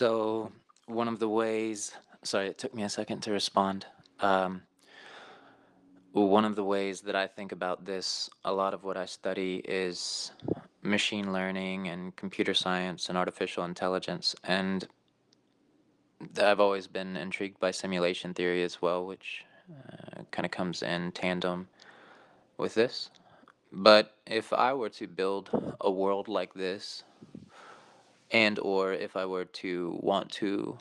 So, one of the ways, sorry, it took me a second to respond. Um, one of the ways that I think about this, a lot of what I study is machine learning and computer science and artificial intelligence. And I've always been intrigued by simulation theory as well, which uh, kind of comes in tandem with this. But if I were to build a world like this, and or if I were to want to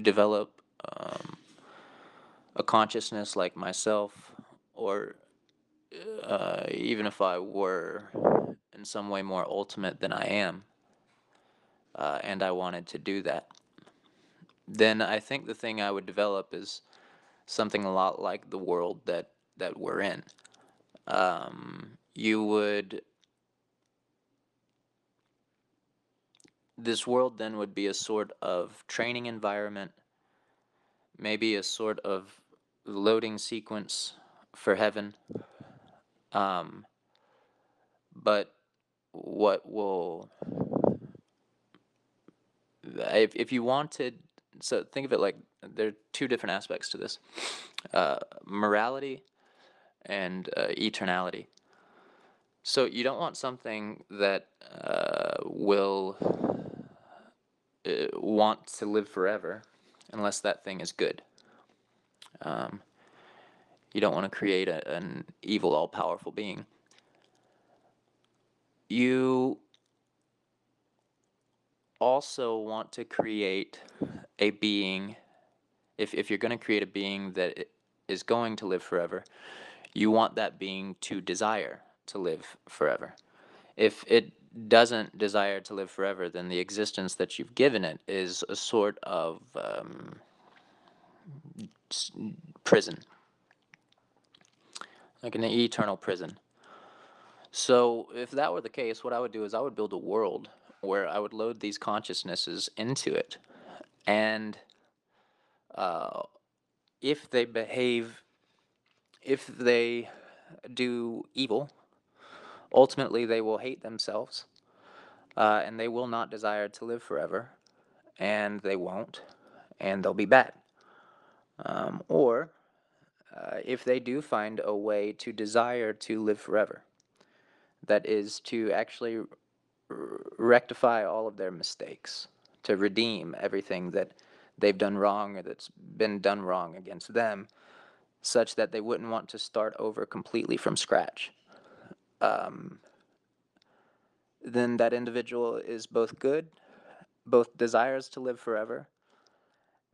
develop um, a consciousness like myself, or uh, even if I were in some way more ultimate than I am, uh, and I wanted to do that, then I think the thing I would develop is something a lot like the world that that we're in. Um, you would this world then would be a sort of training environment, maybe a sort of loading sequence for heaven. Um, but what will if if you wanted so think of it like there are two different aspects to this uh, morality and uh, eternality so you don't want something that uh, will uh, want to live forever unless that thing is good um, you don't want to create a, an evil all-powerful being you also want to create a being, if, if you're going to create a being that is going to live forever, you want that being to desire to live forever. If it doesn't desire to live forever, then the existence that you've given it is a sort of um, prison, like an eternal prison. So if that were the case, what I would do is I would build a world where I would load these consciousnesses into it. And uh, if they behave, if they do evil, ultimately they will hate themselves uh, and they will not desire to live forever. And they won't, and they'll be bad. Um, or uh, if they do find a way to desire to live forever, that is to actually rectify all of their mistakes, to redeem everything that they've done wrong or that's been done wrong against them, such that they wouldn't want to start over completely from scratch. Um, then that individual is both good, both desires to live forever,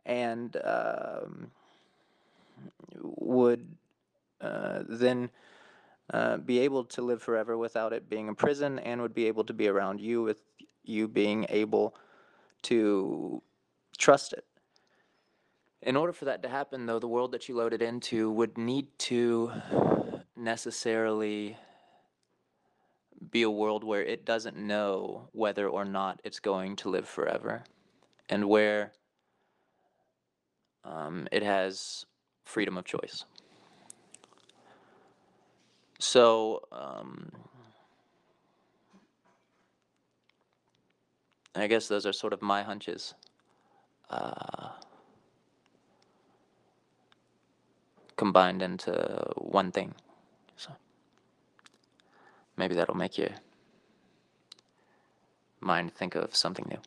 and um, would uh, then uh, be able to live forever without it being a prison and would be able to be around you with you being able to trust it. In order for that to happen, though, the world that you loaded into would need to necessarily be a world where it doesn't know whether or not it's going to live forever and where um, it has freedom of choice. So, um, I guess those are sort of my hunches. Uh, combined into one thing. Maybe that'll make your mind think of something new.